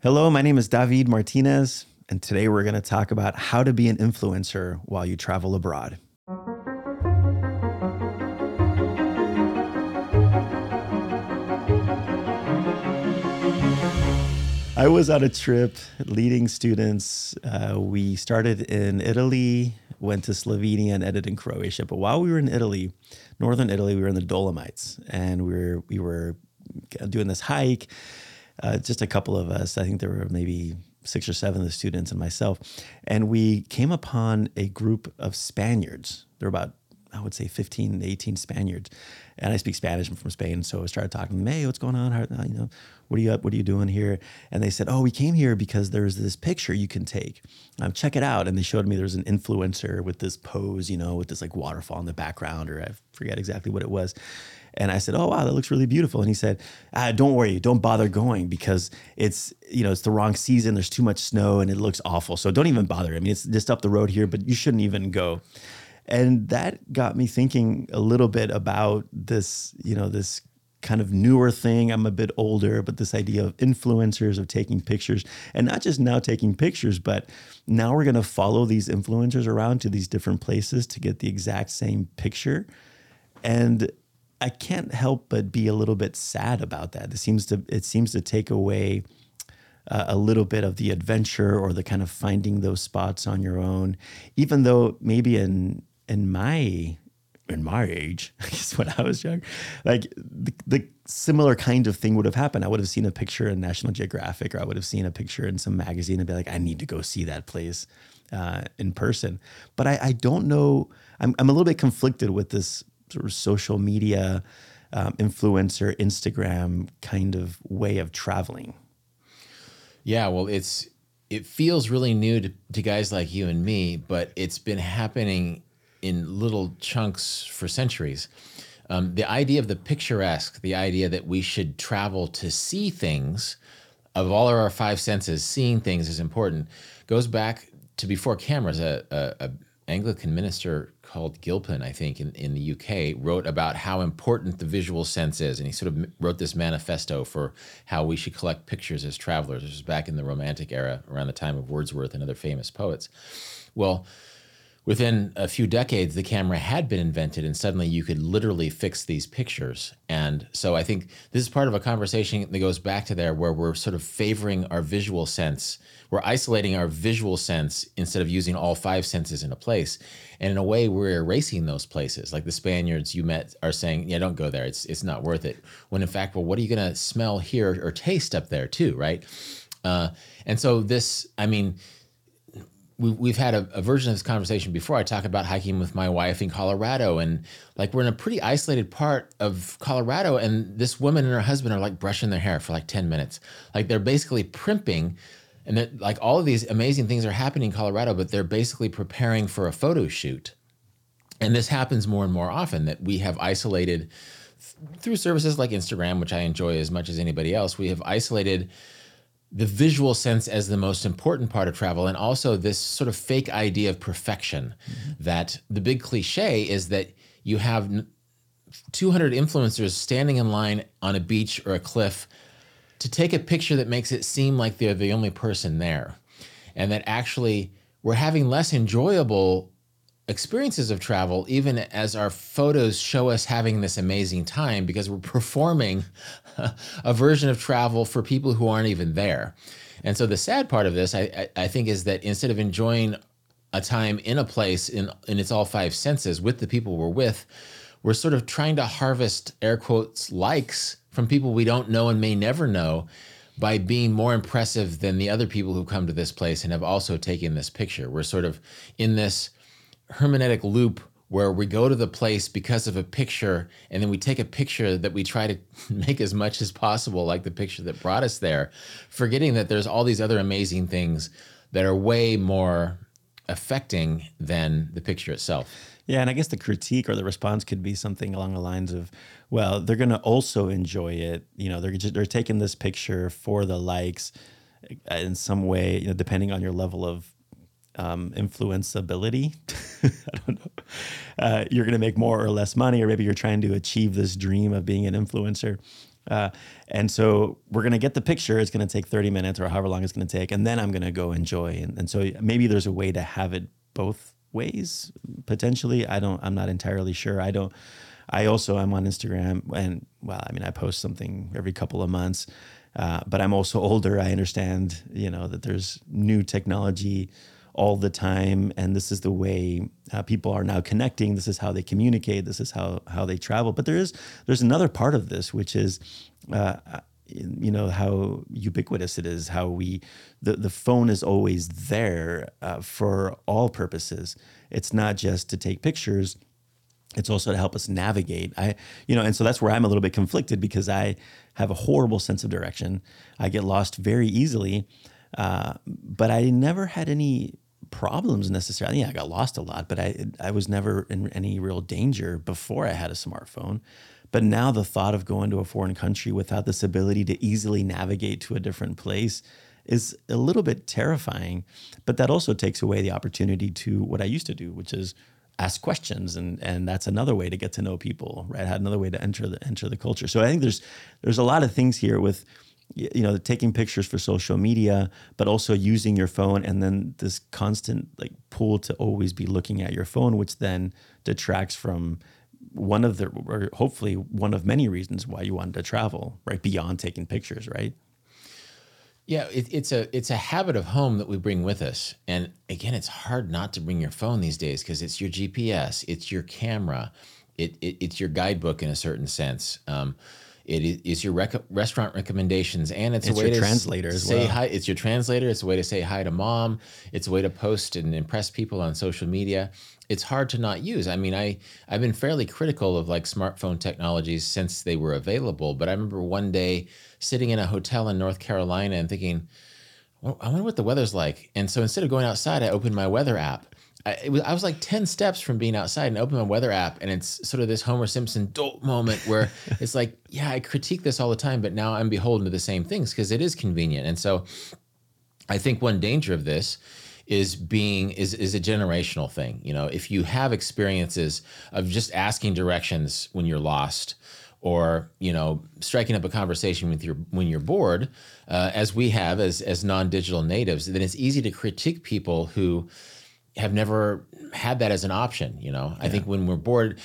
Hello, my name is David Martinez, and today we're going to talk about how to be an influencer while you travel abroad. I was on a trip leading students. Uh, we started in Italy, went to Slovenia, and ended in Croatia. But while we were in Italy, northern Italy, we were in the Dolomites, and we were we were doing this hike uh, just a couple of us. I think there were maybe six or seven of the students and myself. And we came upon a group of Spaniards. There were about, I would say, 15, 18 Spaniards. And I speak Spanish. I'm from Spain. So I started talking to them. Hey, what's going on? How, you know, what are you up? What are you doing here? And they said, oh, we came here because there's this picture you can take. Um, check it out. And they showed me there's an influencer with this pose, you know, with this like waterfall in the background, or I forget exactly what it was. And I said, "Oh wow, that looks really beautiful." And he said, ah, "Don't worry, don't bother going because it's you know it's the wrong season. There's too much snow and it looks awful. So don't even bother. I mean, it's just up the road here, but you shouldn't even go." And that got me thinking a little bit about this, you know, this kind of newer thing. I'm a bit older, but this idea of influencers, of taking pictures, and not just now taking pictures, but now we're going to follow these influencers around to these different places to get the exact same picture. And I can't help but be a little bit sad about that. It seems to it seems to take away uh, a little bit of the adventure or the kind of finding those spots on your own. Even though maybe in in my in my age, I guess when I was young, like the, the, similar kind of thing would have happened. I would have seen a picture in National Geographic, or I would have seen a picture in some magazine and be like, I need to go see that place uh, in person. But I, I don't know. I'm, I'm a little bit conflicted with this sort of social media um, influencer, Instagram kind of way of traveling. Yeah, well, it's it feels really new to, to guys like you and me, but it's been happening in little chunks for centuries. Um, the idea of the picturesque, the idea that we should travel to see things, of all of our five senses, seeing things is important, goes back to before cameras. A, a, a Anglican minister called Gilpin, I think, in, in the UK, wrote about how important the visual sense is. And he sort of wrote this manifesto for how we should collect pictures as travelers. This was back in the Romantic era, around the time of Wordsworth and other famous poets. Well, within a few decades, the camera had been invented, and suddenly you could literally fix these pictures. And so I think this is part of a conversation that goes back to there where we're sort of favoring our visual sense. We're isolating our visual sense instead of using all five senses in a place. And in a way, we're erasing those places. Like the Spaniards you met are saying, yeah, don't go there. It's, it's not worth it. When in fact, well, what are you going to smell, hear, or taste up there, too, right? Uh, and so this, I mean, we, we've had a, a, version of this conversation before. I talk about hiking with my wife in Colorado, and like we're in a pretty isolated part of Colorado, and this woman and her husband are like brushing their hair for like 10 minutes. Like they're basically primping, and that like all of these amazing things are happening in Colorado, but they're basically preparing for a photo shoot. And this happens more and more often that we have isolated through services like Instagram, which I enjoy as much as anybody else. We have isolated the visual sense as the most important part of travel and also this sort of fake idea of perfection mm-hmm. that the big cliche is that you have 200 influencers standing in line on a beach or a cliff to take a picture that makes it seem like they're the only person there and that actually we're having less enjoyable experiences of travel, even as our photos show us having this amazing time because we're performing a version of travel for people who aren't even there. And so the sad part of this, I, I, think, is that instead of enjoying a time in a place in, in its all five senses with the people we're with, we're sort of trying to harvest air quotes likes from people we don't know and may never know by being more impressive than the other people who come to this place and have also taken this picture. We're sort of in this hermeneutic loop where we go to the place because of a picture and then we take a picture that we try to make as much as possible like the picture that brought us there forgetting that there's all these other amazing things that are way more affecting than the picture itself. Yeah and i guess the critique or the response could be something along the lines of well they're going to also enjoy it you know they're just, they're taking this picture for the likes uh, in some way you know depending on your level of um, influenceability. I don't know. Uh, you're going to make more or less money, or maybe you're trying to achieve this dream of being an influencer. Uh, and so we're going to get the picture. It's going to take 30 minutes or however long it's going to take. And then I'm going to go enjoy. And, and so maybe there's a way to have it both ways potentially. I don't, I'm not entirely sure. I don't, I also am on Instagram and well, I mean, I post something every couple of months, uh, but I'm also older. I understand, you know, that there's new technology all the time, and this is the way uh, people are now connecting. This is how they communicate. This is how how they travel. But there is there's another part of this, which is. Uh, you know how ubiquitous it is how we the, the phone is always there uh, for all purposes it's not just to take pictures it's also to help us navigate i you know and so that's where i'm a little bit conflicted because i have a horrible sense of direction i get lost very easily uh, but i never had any problems necessarily. Yeah i got lost a lot but i i was never in any real danger before i had a smartphone. But now the thought of going to a foreign country without this ability to easily navigate to a different place is a little bit terrifying but that also takes away the opportunity to what i used to do which is ask questions and and that's another way to get to know people right? Another way to enter the enter the culture. So i think there's there's a lot of things here with you know taking pictures for social media but also using your phone and then this constant like pull to always be looking at your phone which then detracts from one of the or hopefully one of many reasons why you wanted to travel right beyond taking pictures right yeah, it, it's a it's a habit of home that we bring with us, and again, it's hard not to bring your phone these days because it's your GPS, it's your camera, it, it, it's your guidebook in a certain sense. Um, it is your rec- restaurant recommendations, and it's, it's a way to translator as say well. hi. It's your translator. It's a way to say hi to mom. It's a way to post and impress people on social media. It's hard to not use. I mean, I I've been fairly critical of like smartphone technologies since they were available, but I remember one day sitting in a hotel in North Carolina and thinking, I wonder what the weather's like. And so instead of going outside, I opened my weather app. I, was, I was like 10 steps from being outside and open my weather app. And it's sort of this Homer Simpson dolt moment where it's like, yeah, I critique this all the time, but now I'm beholden to the same things because it is convenient. And so I think one danger of this is being is is a generational thing. You know, if you have experiences of just asking directions when you're lost, or you know striking up a conversation with your when you're bored uh, as we have as as non-digital natives then it's easy to critique people who have never had that as an option you know yeah. i think when we're bored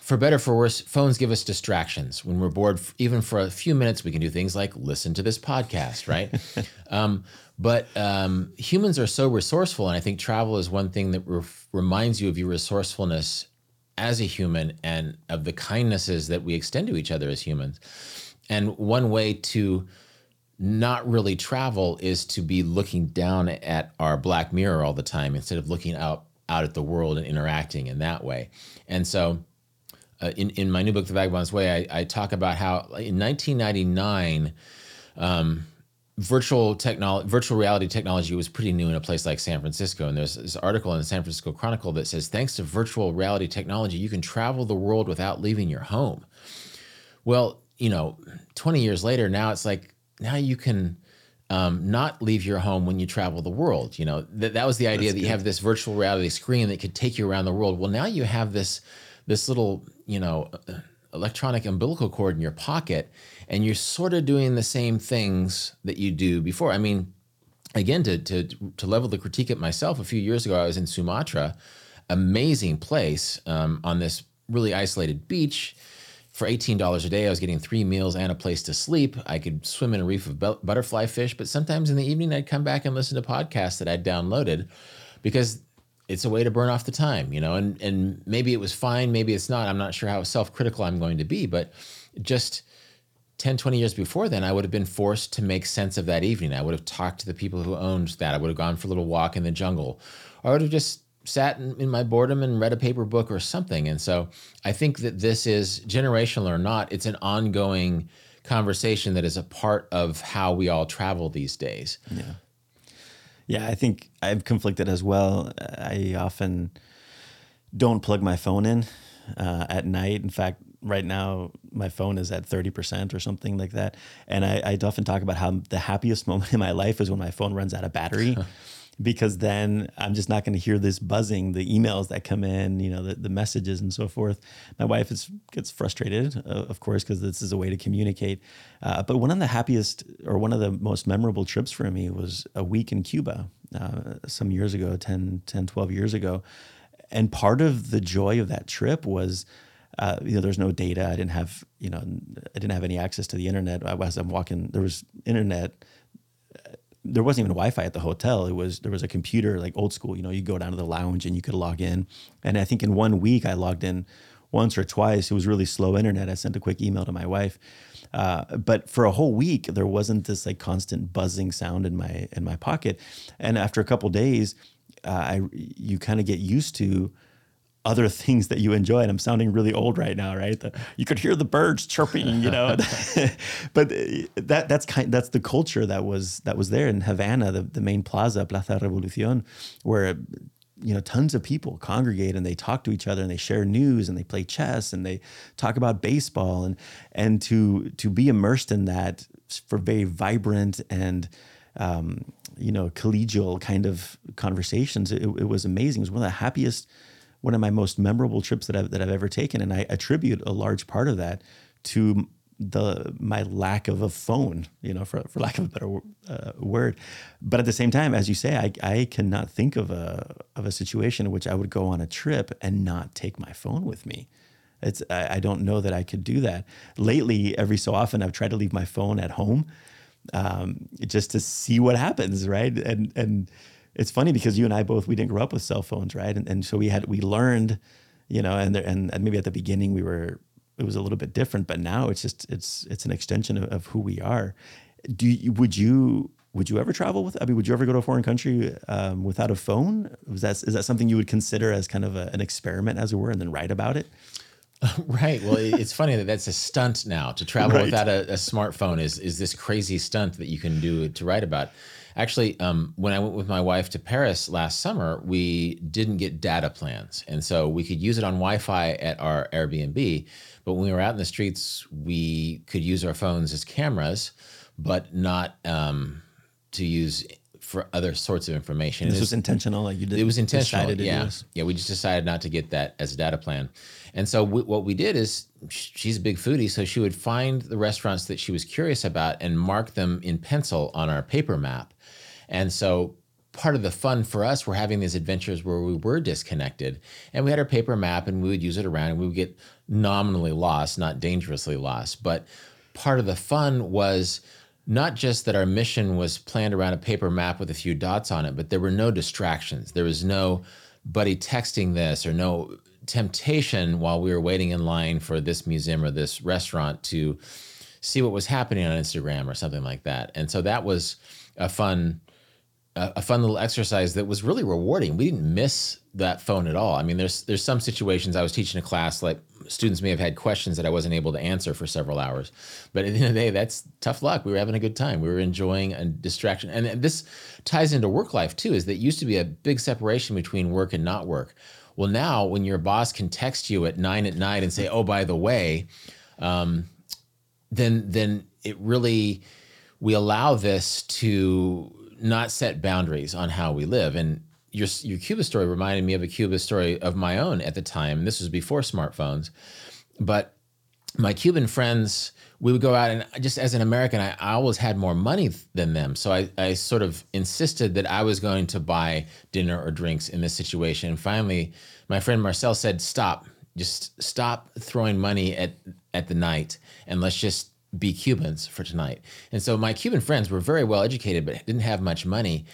for better for worse phones give us distractions when we're bored even for a few minutes we can do things like listen to this podcast right um, but um, humans are so resourceful and i think travel is one thing that re- reminds you of your resourcefulness as a human and of the kindnesses that we extend to each other as humans. And one way to not really travel is to be looking down at our black mirror all the time instead of looking out out at the world and interacting in that way. And so uh, in, in my new book, The Vagabond's Way, I, I talk about how in 1999, um, virtual technology, virtual reality technology was pretty new in a place like San Francisco. And there's this article in the San Francisco Chronicle that says, thanks to virtual reality technology, you can travel the world without leaving your home. Well, you know, 20 years later, now it's like, now you can um, not leave your home when you travel the world. You know, that, that was the idea That's that good. you have this virtual reality screen that could take you around the world. Well, now you have this, this little, you know, electronic umbilical cord in your pocket and you're sort of doing the same things that you do before. I mean, again, to to to level the critique at myself, a few years ago, I was in Sumatra, amazing place um, on this really isolated beach. For eighteen dollars a day, I was getting three meals and a place to sleep. I could swim in a reef of butterfly fish, but sometimes in the evening, I'd come back and listen to podcasts that I'd downloaded because it's a way to burn off the time, you know. And and maybe it was fine, maybe it's not. I'm not sure how self critical I'm going to be, but just 10, 20 years before then, I would have been forced to make sense of that evening. I would have talked to the people who owned that. I would have gone for a little walk in the jungle. Or I would have just sat in, in, my boredom and read a paper book or something. And so I think that this is generational or not, it's an ongoing conversation that is a part of how we all travel these days. Yeah. Yeah, I think I've conflicted as well. I often don't plug my phone in uh, at night. In fact, right now my phone is at 30% or something like that. And I, I often talk about how the happiest moment in my life is when my phone runs out of battery. because then I'm just not going to hear this buzzing, the emails that come in, you know, the, the messages and so forth. My wife is gets frustrated, uh, of course, because this is a way to communicate. Uh, but one of the happiest or one of the most memorable trips for me was a week in Cuba uh, some years ago, 10, 10, 12 years ago. And part of the joy of that trip was, uh, you know, there's no data. I didn't have, you know, I didn't have any access to the internet. As I'm walking, there was internet there wasn't even Wi-Fi at the hotel. It was there was a computer like old school. You know, you go down to the lounge and you could log in. And I think in one week I logged in once or twice. It was really slow internet. I sent a quick email to my wife. Uh, but for a whole week there wasn't this like constant buzzing sound in my in my pocket. And after a couple days, uh, I you kind of get used to other things that you enjoy. And I'm sounding really old right now, right? The, you could hear the birds chirping, you know. but that that's kind that's the culture that was that was there in Havana, the, the main plaza, Plaza Revolucion, where you know tons of people congregate and they talk to each other and they share news and they play chess and they talk about baseball and and to to be immersed in that for very vibrant and um, you know collegial kind of conversations it, it was amazing it was one of the happiest one of my most memorable trips that I've, that I've ever taken. And I attribute a large part of that to the my lack of a phone, you know, for, for lack of a better uh, word. But at the same time, as you say, I, I cannot think of a of a situation in which I would go on a trip and not take my phone with me. It's I, I don't know that I could do that. Lately, every so often, I've tried to leave my phone at home, um, just to see what happens, right? And and it's funny because you and I both we didn't grow up with cell phones, right? And, and so we had we learned, you know, and there, and, maybe at the beginning we were it was a little bit different, but now it's just it's it's an extension of, of who we are. Do you, would you would you ever travel with? I mean, would you ever go to a foreign country um, without a phone? Was that is that something you would consider as kind of a, an experiment, as it were, and then write about it? Right. Well, it's funny that that's a stunt now. To travel right. without a, a, smartphone is is this crazy stunt that you can do to write about. Actually, um, when I went with my wife to Paris last summer, we didn't get data plans. And so we could use it on Wi Fi at our Airbnb. But when we were out in the streets, we could use our phones as cameras, but not um, to use for other sorts of information. This was, was, intentional. Like you did. It was intentional. Yeah. Yeah. We just decided not to get that as a data plan. And so we, what we did is she's a big foodie, so she would find the restaurants that she was curious about and mark them in pencil on our paper map. And so part of the fun for us were having these adventures where we were disconnected and we had our paper map and we would use it around and we would get nominally lost, not dangerously lost. But part of the fun was not just that our mission was planned around a paper map with a few dots on it, but there were no distractions. There was no buddy texting this or no temptation while we were waiting in line for this museum or this restaurant to see what was happening on Instagram or something like that. And so that was a fun a fun little exercise that was really rewarding. We didn't miss that phone at all. I mean, there's there's some situations I was teaching a class like students may have had questions that I wasn't able to answer for several hours, but at the end of the day, that's tough luck. We were having a good time. We were enjoying a distraction, and this ties into work life too. Is that used to be a big separation between work and not work. Well, now when your boss can text you at nine at night and say, "Oh, by the way," um, then then it really we allow this to not set boundaries on how we live. And your your Cuba story reminded me of a Cuba story of my own at the time. This was before smartphones, but my Cuban friends, we would go out and just as an American, I, I always had more money than them. So I, I sort of insisted that I was going to buy dinner or drinks in this situation. And finally, my friend Marcel said, "Stop! Just stop throwing money at at the night, and let's just be Cubans for tonight. And so my Cuban friends were very well educated, but didn't have much money.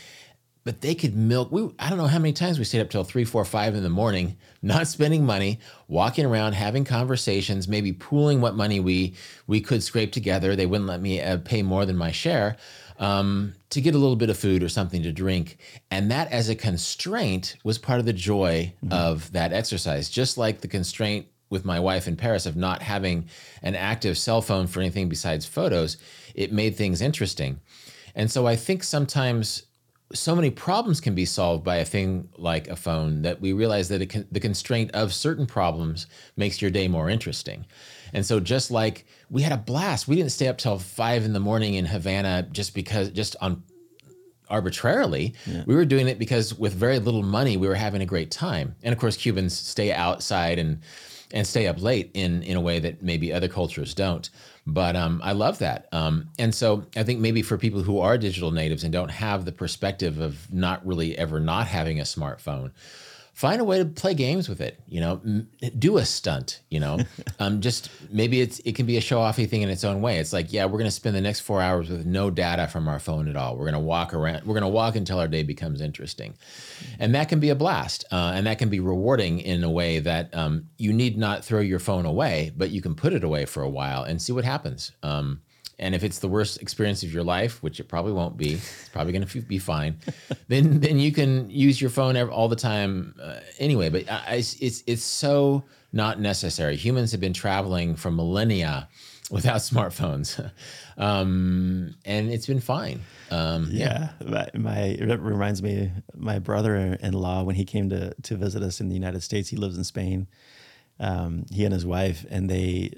But they could milk. We I don't know how many times we stayed up till three, four, five in the morning, not spending money, walking around, having conversations, maybe pooling what money we we could scrape together. They wouldn't let me uh, pay more than my share um, to get a little bit of food or something to drink. And that, as a constraint, was part of the joy mm-hmm. of that exercise. Just like the constraint with my wife in Paris of not having an active cell phone for anything besides photos, it made things interesting. And so I think sometimes so many problems can be solved by a thing like a phone that we realize that can, the constraint of certain problems makes your day more interesting. And so just like we had a blast, we didn't stay up till five in the morning in Havana just because just on arbitrarily. We were doing it because with very little money, we were having a great time. And of course, Cubans stay outside and and stay up late in in a way that maybe other cultures don't. But um, I love that. Um, and so I think maybe for people who are digital natives and don't have the perspective of not really ever not having a smartphone, find a way to play games with it. You know, M- do a stunt. You know, um, just maybe it's it can be a show offy thing in its own way. It's like, yeah, we're going to spend the next four hours with no data from our phone at all. We're going to walk around. We're going to walk until our day becomes interesting, and that can be a blast, uh, and that can be rewarding in a way that um, you need not throw your phone away, but you can put it away for a while and see what happens. Um, and if it's the worst experience of your life, which it probably won't be, it's probably going to be fine. then then you can use your phone all the time uh, anyway. But I, I- it's it's so not necessary. Humans have been traveling for millennia without smartphones, um, and it's been fine. Um, Yeah, my, my it reminds me my brother-in-law when he came to to visit us in the United States. He lives in Spain. Um, he and his wife, and they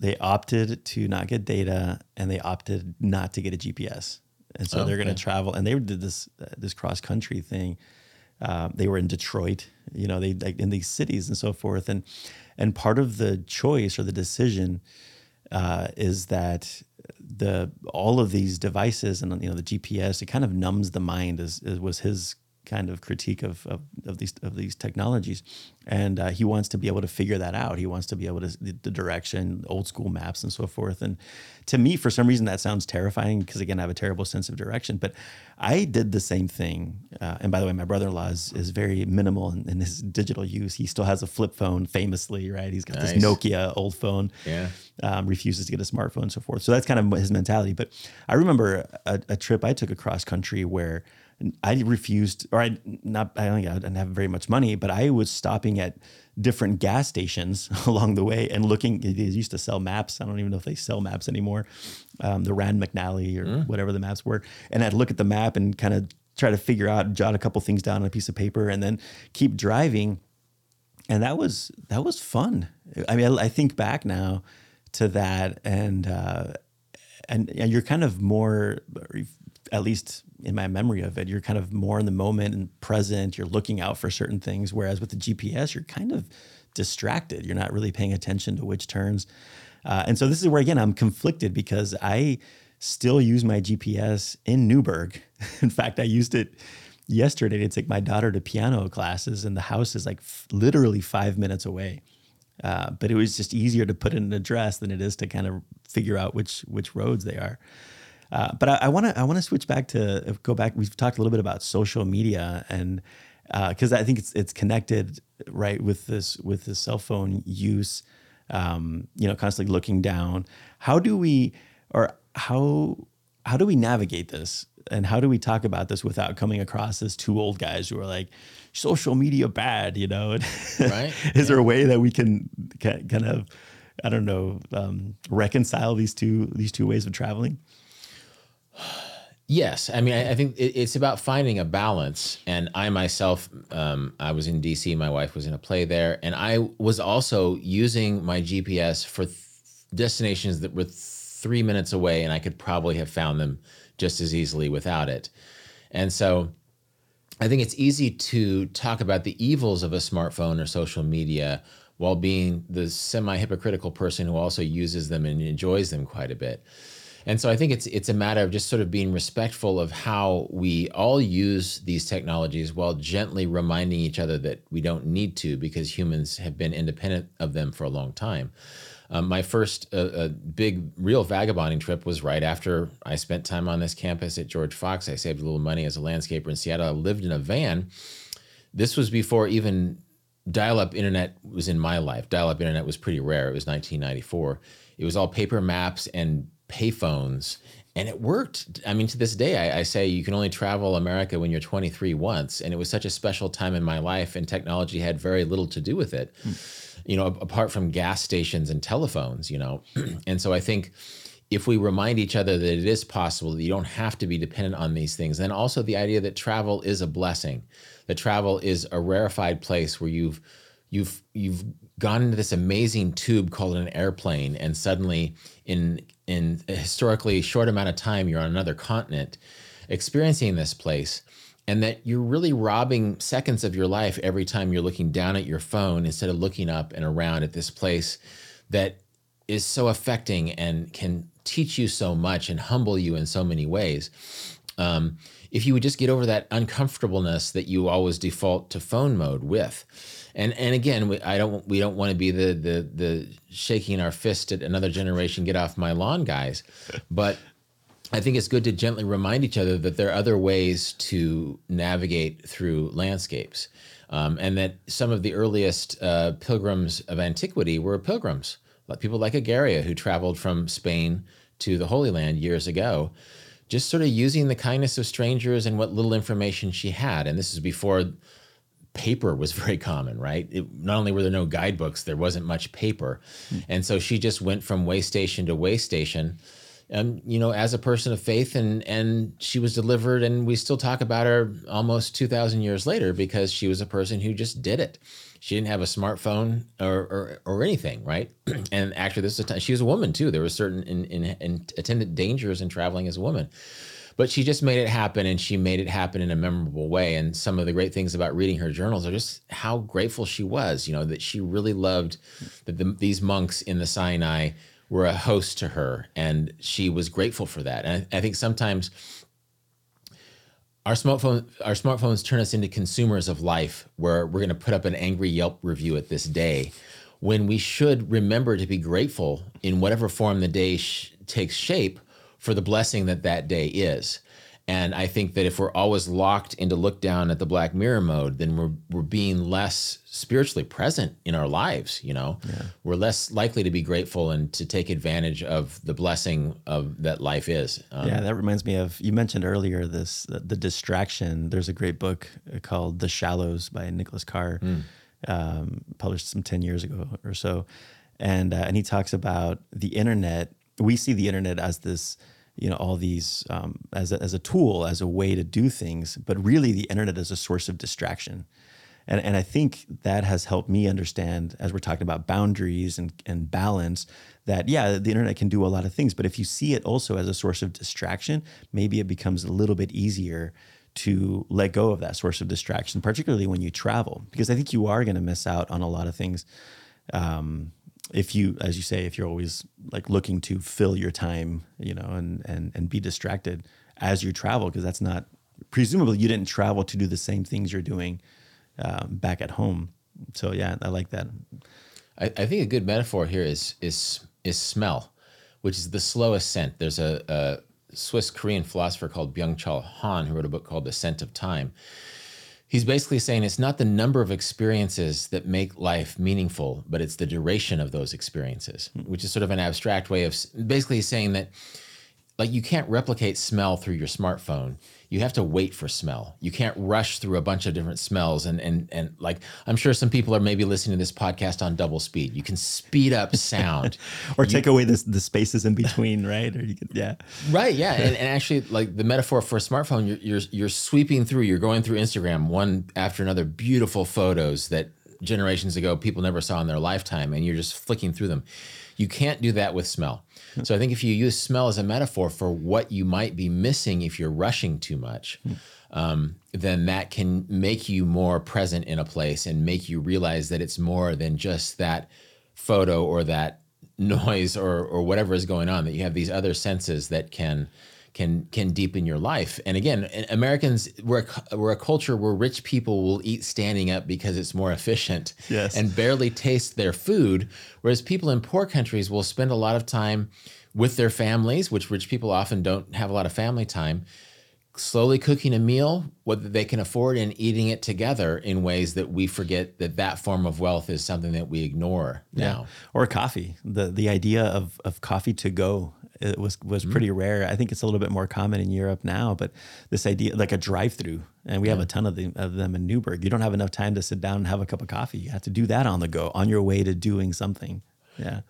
they opted to not get data, and they opted not to get a GPS. And so they're going to travel, and they did this uh, this cross country thing. Uh, they were in Detroit, you know, they like in these cities and so forth, and and part of the choice or the decision uh, is that the all of these devices and you know the GPS it kind of numbs the mind is, is was his kind of critique of, of, of these of these technologies and uh, he wants to be able to figure that out he wants to be able to the, the direction old school maps and so forth and to me for some reason that sounds terrifying because again I have a terrible sense of direction but I did the same thing uh, and by the way my brother-in-law is, is very minimal in, in his digital use he still has a flip phone famously right he's got Nice. this Nokia old phone Yeah. um, refuses to get a smartphone and so forth. So that's kind of his mentality. But I remember a, a trip I took across country where I refused, or I not, I don't think I didn't have very much money, but I was stopping at different gas stations along the way and looking. They used to sell maps. I don't even know if they sell maps anymore. Um, the Rand McNally or whatever the maps were, and I'd look at the map and kind of try to figure out, jot a couple things down on a piece of paper, and then keep driving and that was that was fun. I mean, I, I think back now to that, and uh, and and you're kind of more, at least in my memory of it, you're kind of more in the moment and present. You're looking out for certain things, whereas with the GPS, you're kind of distracted. You're not really paying attention to which turns, uh, and so this is where again I'm conflicted because I still use my GPS in Newberg. in fact, I used it yesterday to take my daughter to piano classes, and the house is like f- literally five minutes away. Uh, but it was just easier to put in an address than it is to kind of figure out which which roads they are. Uh, but I want to I want to switch back to go back. We've talked a little bit about social media and because I think it's it's connected right with this with this cell phone use. Um, you know, constantly looking down. How do we or how how do we navigate this and how do we talk about this without coming across as two old guys who are like social media bad you know Right. is there a way that we can kind of i don't know um, reconcile these two these two ways of traveling Yes, I mean, I, I think it, it's about finding a balance. And I myself, um, I was in DC. My wife was in a play there, and I was also using my GPS for th- destinations that were three minutes away, and I could probably have found them just as easily without it. And so, I think it's easy to talk about the evils of a smartphone or social media while being the semi hypocritical person who also uses them and enjoys them quite a bit. And so I think it's it's a matter of just sort of being respectful of how we all use these technologies while gently reminding each other that we don't need to because humans have been independent of them for a long time. Um, my first uh, uh, big real vagabonding trip was right after I spent time on this campus at George Fox. I saved a little money as a landscaper in Seattle. I lived in a van. This was before even dial-up internet was in my life. Dial-up internet was pretty rare. It was 1994. It was all paper maps and payphones, and it worked. I mean, to this day, I, I say you can only travel America when you're 23 once, and it was such a special time in my life, and technology had very little to do with it. You know, apart from gas stations and telephones. You know, and so I think if we remind each other that it is possible that you don't have to be dependent on these things and also the idea that travel is a blessing that travel is a rarefied place where you've you've you've gone into this amazing tube called an airplane and suddenly in in a historically short amount of time you're on another continent experiencing this place and that you're really robbing seconds of your life every time you're looking down at your phone instead of looking up and around at this place that is so affecting and can teach you so much and humble you in so many ways. Um, if you would just get over that uncomfortableness that you always default to phone mode with. And and again, we, I don't we don't want to be the the the shaking our fist at another generation get off my lawn guys, but I think it's good to gently remind each other that there are other ways to navigate through landscapes, um, and that some of the earliest uh, pilgrims of antiquity were pilgrims, like people like Egeria, who traveled from Spain to the Holy Land years ago, just sort of using the kindness of strangers and what little information she had. And this is before paper was very common, right? It, not only were there no guidebooks, there wasn't much paper, mm. and so she just went from way station to way station um, you know, as a person of faith, and and she was delivered, and we still talk about her almost two thousand years later because she was a person who just did it. She didn't have a smartphone or or, or anything, right? and actually, this is a time, she was a woman too. There were certain in, in, in attendant dangers in traveling as a woman but she just made it happen and she made it happen in a memorable way and some of the great things about reading her journals are just how grateful she was you know that she really loved that the, these monks in the sinai were a host to her, and she was grateful for that. And I, I think sometimes our smartphone our smartphones turn us into consumers of life, where we're going to put up an angry Yelp review at this day, when we should remember to be grateful in whatever form the day sh- takes shape for the blessing that that day is. And I think that if we're always locked into look down at the black mirror mode, then we're we're being less spiritually present in our lives. You know, yeah. we're less likely to be grateful and to take advantage of the blessing of that life is. Um, yeah, that reminds me of you mentioned earlier this the, the, distraction. There's a great book called The Shallows by Nicholas Carr, mm. um, published some ten years ago or so, and uh, and he talks about the internet. We see the internet as this you know all these um, as a, as a tool as a way to do things but really the internet is a source of distraction. And, and I think that has helped me understand as we're talking about boundaries and, and balance that yeah the internet can do a lot of things but if you see it also as a source of distraction maybe it becomes a little bit easier to let go of that source of distraction particularly when you travel because I think you are going to miss out on a lot of things um, if you as you say if you're always like looking to fill your time you know and and and be distracted as you travel because that's not presumably you didn't travel to do the same things you're doing um, back at home. So yeah i like that. I, I, think a good metaphor here is is is smell which is the slowest scent. There's a, a swiss korean philosopher called byung-chul han who wrote a book called the scent of time He's basically saying it's not the number of experiences that make life meaningful, but it's the duration of those experiences, hmm. which is sort of an abstract way of basically saying that like you can't replicate smell through your smartphone you have to wait for smell. You can't rush through a bunch of different smells and and and like I'm sure some people are maybe listening to this podcast on double speed. You can speed up sound or you, take away the the spaces in between, right? Or you can yeah. Right, yeah. And, and actually like the metaphor for a smartphone, you're, you're you're sweeping through, you're going through Instagram one after another beautiful photos that generations ago people never saw in their lifetime and you're just flicking through them. You can't do that with smell. So I think if you use smell as a metaphor for what you might be missing if you're rushing too much, um, then that can make you more present in a place and make you realize that it's more than just that photo or that noise or or whatever is going on. That you have these other senses that can can can deepen your life. And again, Americans we're a, we're a culture where rich people will eat standing up because it's more efficient yes. and barely taste their food, whereas people in poor countries will spend a lot of time with their families, which rich people often don't have a lot of family time. Slowly cooking a meal, what they can afford, and eating it together in ways that we forget that that form of wealth is something that we ignore now. Yeah. Or coffee. The the idea of of coffee to go it was was mm-hmm. pretty rare. I think it's a little bit more common in Europe now, but this idea like a drive-through, and we yeah. have a ton of, the, of them in Newberg. You don't have enough time to sit down and have a cup of coffee. You have to do that on the go, on your way to doing something. Yeah.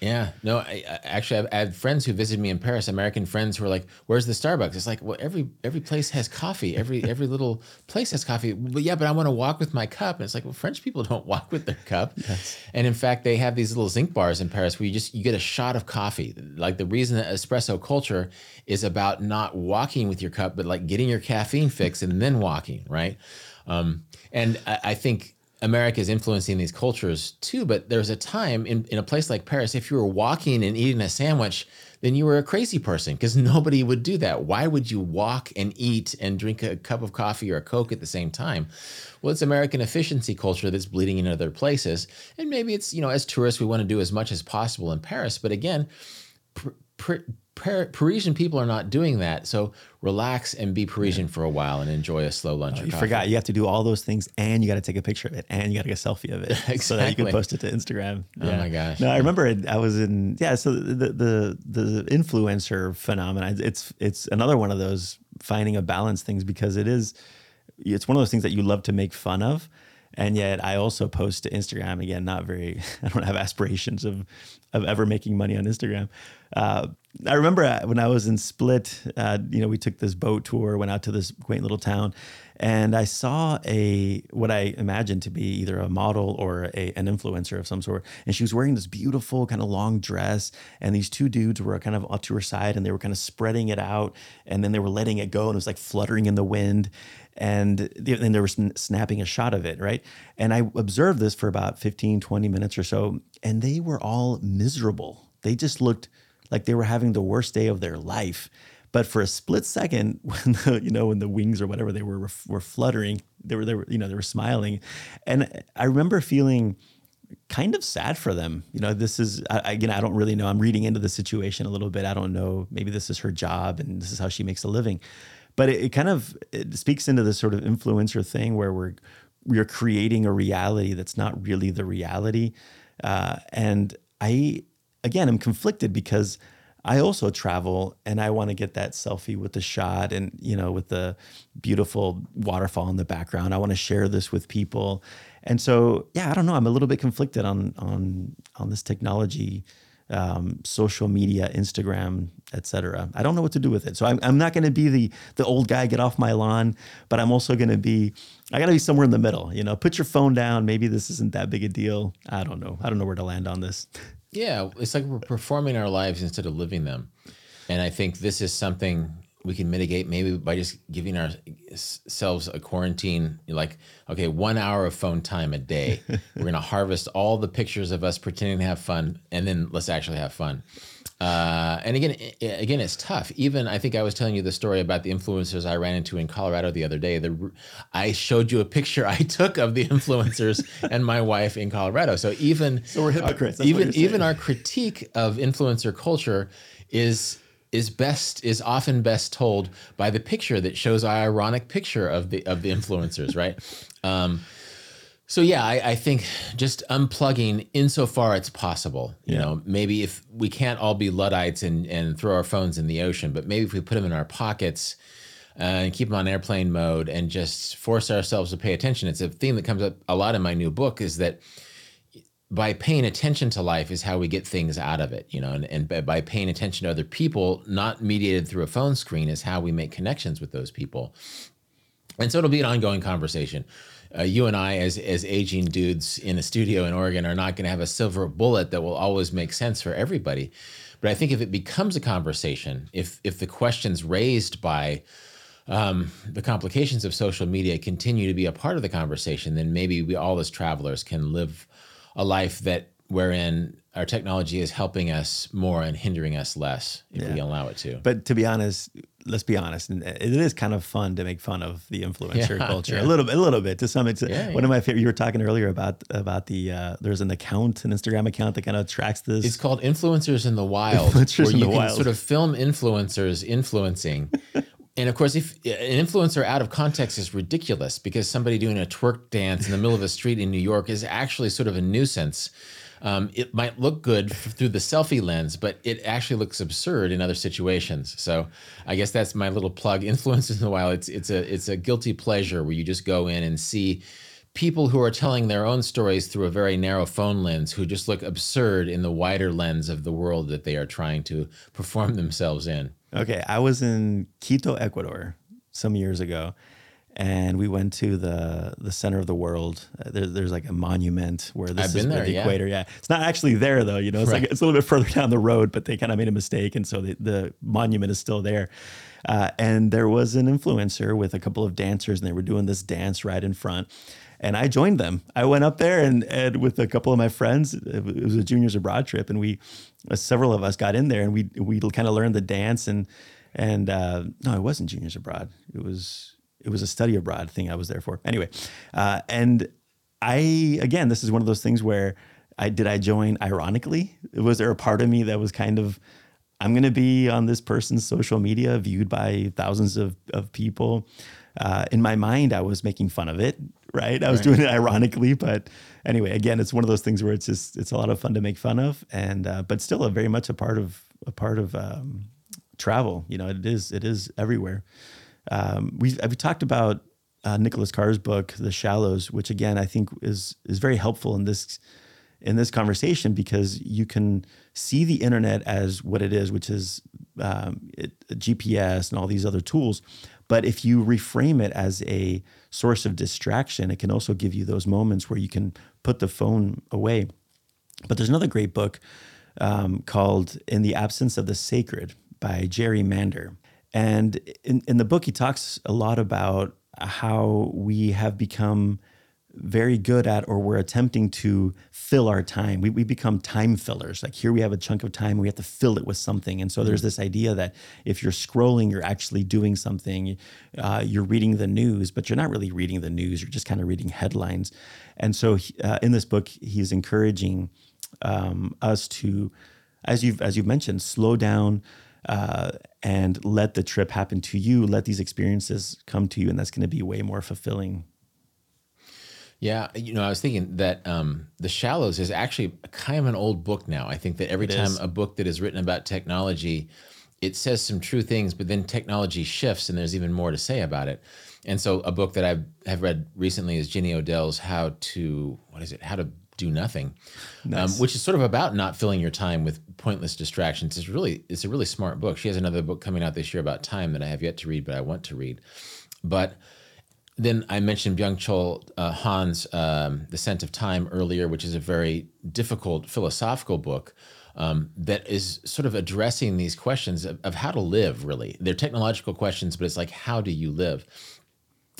Yeah, no, I, I actually, I've, had friends who visited me in Paris, American friends who were like, "Where's the Starbucks?" It's like, well, every every place has coffee. Every every little place has coffee. But yeah, but I want to walk with my cup. And it's like, well, French people don't walk with their cup. Yes. And in fact, they have these little zinc bars in Paris where you just you get a shot of coffee. Like the reason that espresso culture is about not walking with your cup, but like getting your caffeine fix and then walking, right? Um, and I, I think America is influencing these cultures too. But there's a time in, in a place like Paris, if you were walking and eating a sandwich, then you were a crazy person because nobody would do that. Why would you walk and eat and drink a cup of coffee or a Coke at the same time? Well, it's American efficiency culture that's bleeding in other places. And maybe it's, you know, as tourists, we want to do as much as possible in Paris. But again, pr- pr- Parisian people are not doing that. So relax and be Parisian yeah. for a while and enjoy a slow lunch. Oh, you forgot you have to do all those things and you got to take a picture of it and you got to get a selfie of it exactly. so that you can post it to Instagram. Oh yeah. Oh my gosh. No, I remember it, I was in, yeah. So the, the, the influencer phenomenon, it's, it's another one of those finding a balance things because it is, it's one of those things that you love to make fun of and yet I also post to Instagram again. Not very. I don't have aspirations of of ever making money on Instagram. Uh, I remember uh, when I was in Split. Uh, you know, we took this boat tour, went out to this quaint little town, and I saw a what I imagined to be either a model or a, an influencer of some sort, and she was wearing this beautiful kind of long dress, and these two dudes were kind of up to her side, and they were kind of spreading it out, and then they were letting it go, and it was like fluttering in the wind, and then they were snapping a shot of it, right? And I observed this for about 15, 20 minutes or so, and they were all miserable. They just looked like they were having the worst day of their life. But for a split second, when the, you know when the wings or whatever they were were fluttering, they were they were you know they were smiling, and I remember feeling kind of sad for them. You know, this is I, again I don't really know. I'm reading into the situation a little bit. I don't know. Maybe this is her job and this is how she makes a living but it, it kind of it speaks into this sort of influencer thing where we're we're creating a reality that's not really the reality. Uh, and I again I'm conflicted because I also travel and I want to get that selfie with the shot and you know with the beautiful waterfall in the background. I want to share this with people. And so yeah, I don't know, I'm a little bit conflicted on on on this technology um, social media, Instagram, etc. I don't know what to do with it. So I'm, I'm not going to be the the old guy, get off my lawn, but I'm also going to be I got to be somewhere in the middle. You know, put your phone down. Maybe this isn't that big a deal. I don't know. I don't know where to land on this. Yeah, it's like we're performing our lives instead of living them, and I think this is something we can mitigate maybe by just giving ourselves a quarantine like okay one hour of phone time a day. We're going to harvest all the pictures of us pretending to have fun and then let's actually have fun. Uh, and again again it's tough. Even i think i was telling you the story about the influencers i ran into in colorado the other day. The, i showed you a picture i took of the influencers and my wife in colorado. So even so we're hypocrites our, even even our critique of influencer culture is is best is often best told by the picture that shows our ironic picture of the of the influencers, right? Um, so yeah, I, I, think just unplugging insofar it's possible. You yeah. know, maybe if we can't all be luddites and and throw our phones in the ocean, but maybe if we put them in our pockets. Uh, and keep them on airplane mode and just force ourselves to pay attention. It's a theme that comes up a lot in my new book is that by paying attention to life is how we get things out of it, you know, and, and by paying attention to other people, not mediated through a phone screen, is how we make connections with those people. And so it'll be an ongoing conversation. Uh, you and I, as as aging dudes in a studio in Oregon, are not going to have a silver bullet that will always make sense for everybody. But I think if it becomes a conversation, if if the questions raised by um, the complications of social media continue to be a part of the conversation, then maybe we all as travelers can live a life that wherein our technology is helping us more and hindering us less if yeah. we allow it to. But to be honest, let's be honest, it is kind of fun to make fun of the influencer yeah, culture yeah. a little bit, a little bit to some extent. One of my favorite. You were talking earlier about about the uh, there's an account, an Instagram account that kind of tracks this. It's called Influencers in the Wild, influencers where you can wild. sort of film influencers influencing. And of course, if an influencer out of context is ridiculous because somebody doing a twerk dance in the middle of a street in New York is actually sort of a nuisance. Um, it might look good through the selfie lens, but it actually looks absurd in other situations. So I guess that's my little plug. Influencers in the wild. It's it's a it's a guilty pleasure where you just go in and see people who are telling their own stories through a very narrow phone lens who just look absurd in the wider lens of the world that they are trying to perform themselves in. Okay, I was in Quito, Ecuador, some years ago, and we went to the the center of the world. Uh, there, there's like a monument where this I've is there, the yeah. equator. Yeah, it's not actually there though. You know, it's Right. like it's a little bit further down the road, but they kind of made a mistake, and so the, the monument is still there. Uh, and there was an influencer with a couple of dancers, and they were doing this dance right in front. And I joined them. I went up there and, and with a couple of my friends. It was a juniors abroad trip, and we, several of us, got in there and we we kind of learned the dance and and uh, no, it wasn't juniors abroad. It was it was a study abroad thing I was there for. Anyway, uh, and I again, this is one of those things where I did I join ironically. Was there a part of me that was kind of I'm going to be on this person's social media, viewed by thousands of of people. Uh, in my mind, I was making fun of it, right? I was Right. doing it ironically, but anyway, again, it's one of those things where it's just it's a lot of fun to make fun of, and uh, but still a very much a part of a part of um, travel. You know, it is it is everywhere. Um, we we talked about uh, Nicholas Carr's book, The Shallows, which again I think is is very helpful in this in this conversation because you can see the internet as what it is, which is um, it, GPS and all these other tools. But if you reframe it as a source of distraction, it can also give you those moments where you can put the phone away. But there's another great book um, called In the Absence of the Sacred by Jerry Mander. And in, in the book, he talks a lot about how we have become very good at or we're attempting to fill our time. We, we become time fillers. Like here we have a chunk of time, we have to fill it with something. And so there's this idea that if you're scrolling, you're actually doing something. Uh, you're reading the news, but you're not really reading the news. You're just kind of reading headlines. And so uh, in this book, he's encouraging um, us to, as you've as you've mentioned, slow down uh, and let the trip happen to you. Let these experiences come to you, and that's going to be way more fulfilling. Yeah, you know, I was thinking that um, The Shallows is actually kind of an old book now. I think that every It time is. a book that is written about technology, it says some true things, but then technology shifts and there's even more to say about it. And so, a book that I have read recently is Jenny Odell's "How to What is it? How to Do Nothing," um, which is sort of about not filling your time with pointless distractions. It's really it's a really smart book. She has another book coming out this year about time that I have yet to read, but I want to read. But then I mentioned Byung Chul uh, Han's um, The Scent of Time earlier, which is a very difficult philosophical book um, that is sort of addressing these questions of, of how to live, really. They're technological questions, but it's like, how do you live?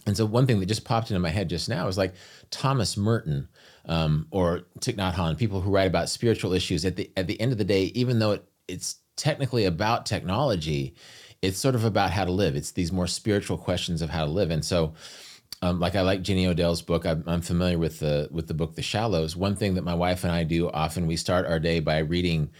And so one thing that just popped into my head just now is like Thomas Merton um, or Thich Nhat Hanh, people who write about spiritual issues. At the at the end of the day, even though it, it's technically about technology, it's sort of about how to live. It's these more spiritual questions of how to live. And so, um, like I like Jenny Odell's book. I'm, I'm familiar with the with the book The Shallows. One thing that my wife and I do often, we start our day by reading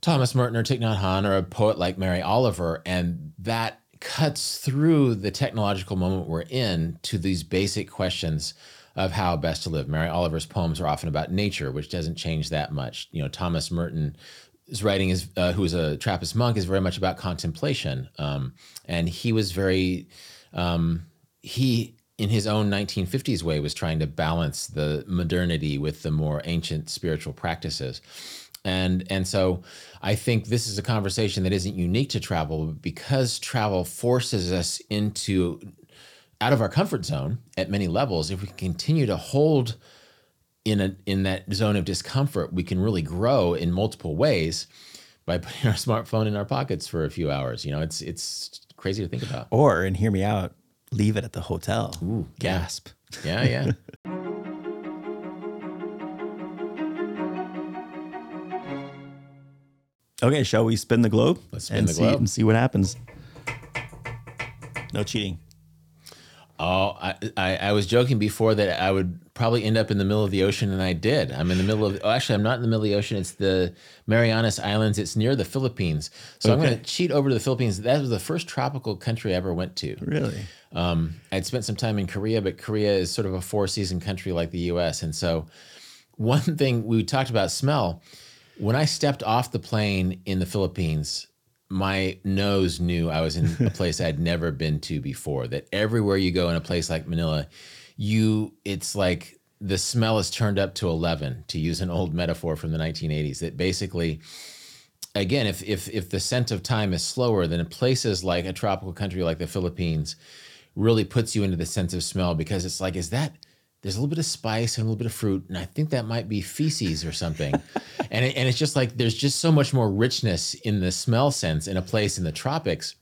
Thomas Merton or Thich Nhat Hanh or a poet like Mary Oliver, and that cuts through the technological moment we're in to these basic questions of how best to live. Mary Oliver's poems are often about nature, which doesn't change that much. You know, Thomas Merton. His writing is, uh, who is a Trappist monk, is very much about contemplation, um, and he was very, um, he in his own 1950s way was trying to balance the modernity with the more ancient spiritual practices. And and so i think this is a conversation that isn't unique to travel because travel forces us into out of our comfort zone at many levels if we continue to hold in a in that zone of discomfort we can really grow in multiple ways by putting our smartphone in our pockets for a few hours you know it's it's crazy to think about Or, and hear me out, leave it at the hotel. Ooh. Gasp. yeah yeah Okay, shall we spin the globe? Let's spin and the see, globe. and see what happens. No cheating. Oh, I, I, I was joking before that I would probably end up in the middle of the ocean, and I did. I'm in the middle of. Oh, actually, I'm not in the middle of the ocean. It's the Marianas Islands. It's near the Philippines. So I'm going to cheat over to the Philippines. That was the first tropical country I ever went to. Really? Um, I'd spent some time in Korea, but Korea is sort of a four season country like the U.S. And so, one thing we talked about smell. When I stepped off the plane in the Philippines, my nose knew I was in a place I'd never been to before. That everywhere you go in a place like Manila, you it's like the smell is turned up to 11 to use an old metaphor from the 1980s that basically again if if if the scent of time is slower then places like a tropical country like the Philippines really puts you into the sense of smell because it's like is that there's a little bit of spice and a little bit of fruit and I think that might be feces or something. And it, and it's just like there's just so much more richness in the smell sense in a place in the tropics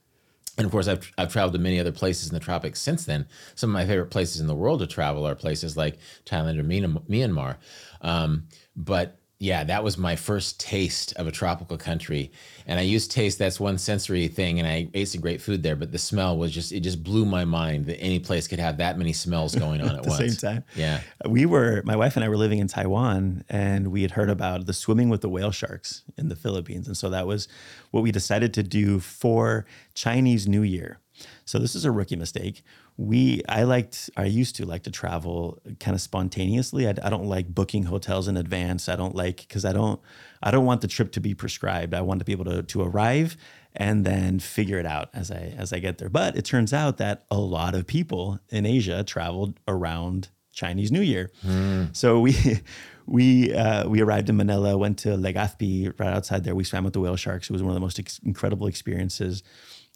and of course, I've, I've traveled to many other places in the tropics since then. Some of my favorite places in the world to travel are places like Thailand or Myanmar. Um, but yeah, that was my first taste of a tropical country. And I used taste, that's one sensory thing, and I ate some great food there, but the smell was just, it just blew my mind that any place could have that many smells going on at, at the once. same time. Yeah. We were, my wife and I were living in Taiwan, and we had heard about the swimming with the whale sharks in the Philippines. And so that was what we decided to do for Chinese New Year. So this is a rookie mistake we i liked i used to like to travel kind of spontaneously I, I, don't like booking hotels in advance i don't like because i don't i don't want the trip to be prescribed i want to be able to to arrive and then figure it out as i as i get there but it turns out that a lot of people in asia traveled around chinese new year mm. so we we uh, we arrived in Manila, went to Legazpi right outside there. We swam with the whale sharks. It was one of the most ex- incredible experiences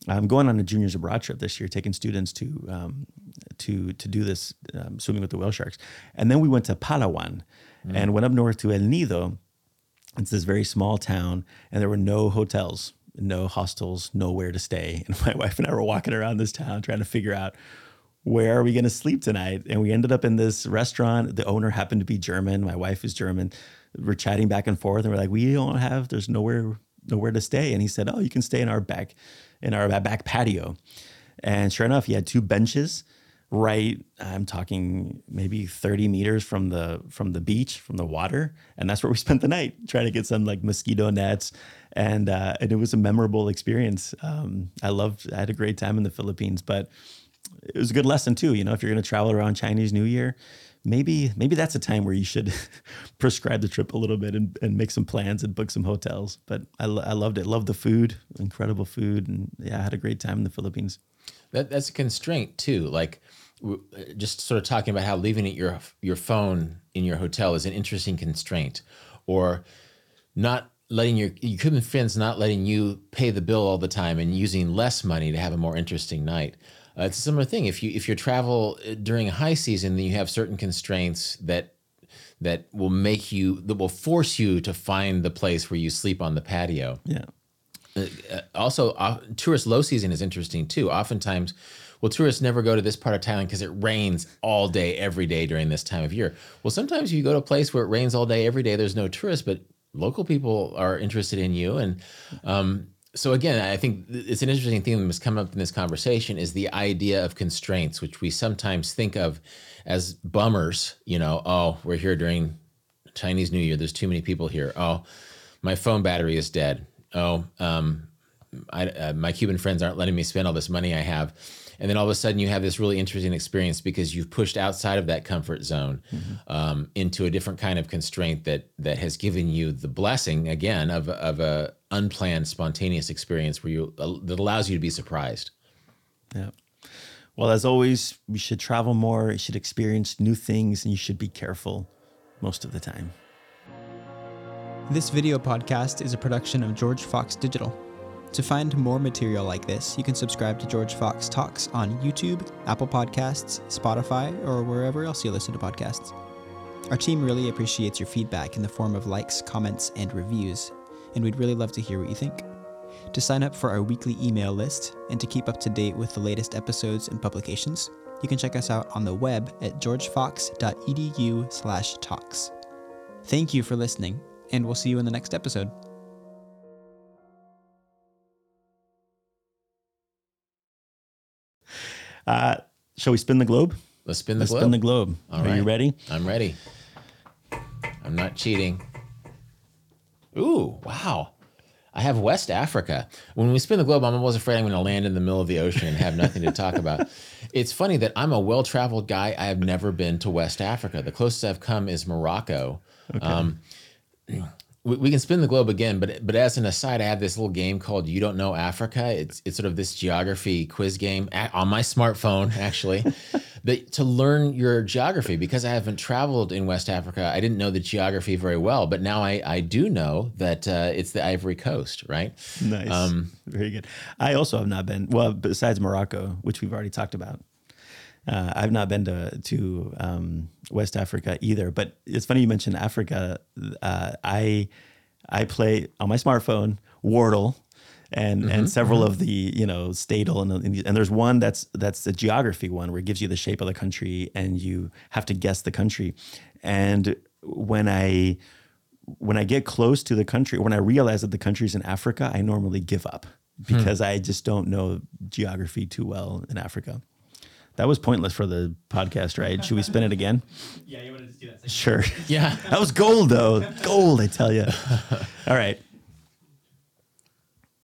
I'm going on a juniors abroad trip this year, taking students to um, to to do this um, swimming with the whale sharks, and then we went to Palawan, mm. and went up north to El Nido. It's this very small town, and there were no hotels, no hostels, nowhere to stay. And my wife and I were walking around this town trying to figure out where are we going to sleep tonight. And we ended up in this restaurant. The owner happened to be German. My wife is German. We're chatting back and forth, and we're like, we don't have. There's nowhere nowhere to stay. And he said, oh, you can stay in our back in our back patio. And sure enough, he had two benches right i'm talking maybe 30 meters from the from the beach from the water. And that's where we spent the night trying to get some like mosquito nets. And uh, and it was a memorable experience. Um, i loved i had a great time in the philippines but it was a good lesson too you know if you're going to travel around chinese new year maybe maybe that's a time where you should prescribe the trip a little bit and, and make some plans and book some hotels. But I, I loved it. Loved the food, incredible food, and yeah, I had a great time in the Philippines. That that's a constraint too. Like just sort of talking about how leaving your your phone in your hotel is an interesting constraint, or not letting your you could be friends not letting you pay the bill all the time and using less money to have a more interesting night. Uh, it's a similar thing. If you if you travel uh, during a high season, then you have certain constraints that that will make you that will force you to find the place where you sleep on the patio. Yeah. Uh, uh also, uh, tourist low season is interesting too. Oftentimes, well, tourists never go to this part of Thailand because it rains all day, every day during this time of year. Well, sometimes you go to a place where it rains all day, every day. There's no tourists, but local people are interested in you, and um, so again, I think it's an interesting thing that has come up in this conversation is the idea of constraints, which we sometimes think of as bummers. You know, oh, we're here during Chinese New Year. There's too many people here. Oh, my phone battery is dead. Oh, um, I, uh, my Cuban friends aren't letting me spend all this money I have and then all of a sudden you have this really interesting experience because you've pushed outside of that comfort zone mm-hmm. um, into a different kind of constraint that that has given you the blessing again of of a unplanned spontaneous experience where you uh, that allows you to be surprised. Yeah. Well as always we should travel more you should experience new things and you should be careful most of the time. This video podcast is a production of george fox digital to find more material like this, you can subscribe to George Fox Talks on YouTube, Apple Podcasts, Spotify, or wherever else you listen to podcasts. Our team really appreciates your feedback in the form of likes, comments, and reviews, and we'd really love to hear what you think. To sign up for our weekly email list and to keep up to date with the latest episodes and publications, you can check us out on the web at georgefox.edu/talks. Thank you for listening, and we'll see you in the next episode. Uh, shall we spin the globe? Let's spin the Let's globe. spin the globe. All Are right. you ready? I'm ready. I'm not cheating. Ooh, wow. I have West Africa. When we spin the globe, I'm always afraid I'm going to land in the middle of the ocean and have nothing to talk about. It's funny that I'm a well traveled guy. I have never been to West Africa. The closest I've come is Morocco. Okay. Um, we, we can spin the globe again, but but as an aside, I have this little game called "You Don't Know Africa." It's it's sort of this geography quiz game on my smartphone, actually. that to learn your geography because I haven't traveled in West Africa. I didn't know the geography very well, but now I, I do know that uh, it's the Ivory Coast, right? Nice. Um, Very good. I also have not been, well, besides Morocco, which we've already talked about. Uh, I've not been to to um, West Africa either, but it's funny you mentioned Africa. Uh, I I play on my smartphone Wordle and and several of the you know Stadel and, and there's one that's that's the geography one where it gives you the shape of the country and you have to guess the country. And when I when I get close to the country, when I realize that the country's in Africa, I normally give up because I just don't know geography too well in Africa. That was pointless for the podcast, right? Should we spin it again? Yeah, you wanted to do that. Sure. yeah. That was gold, though. Gold, I tell you. All right.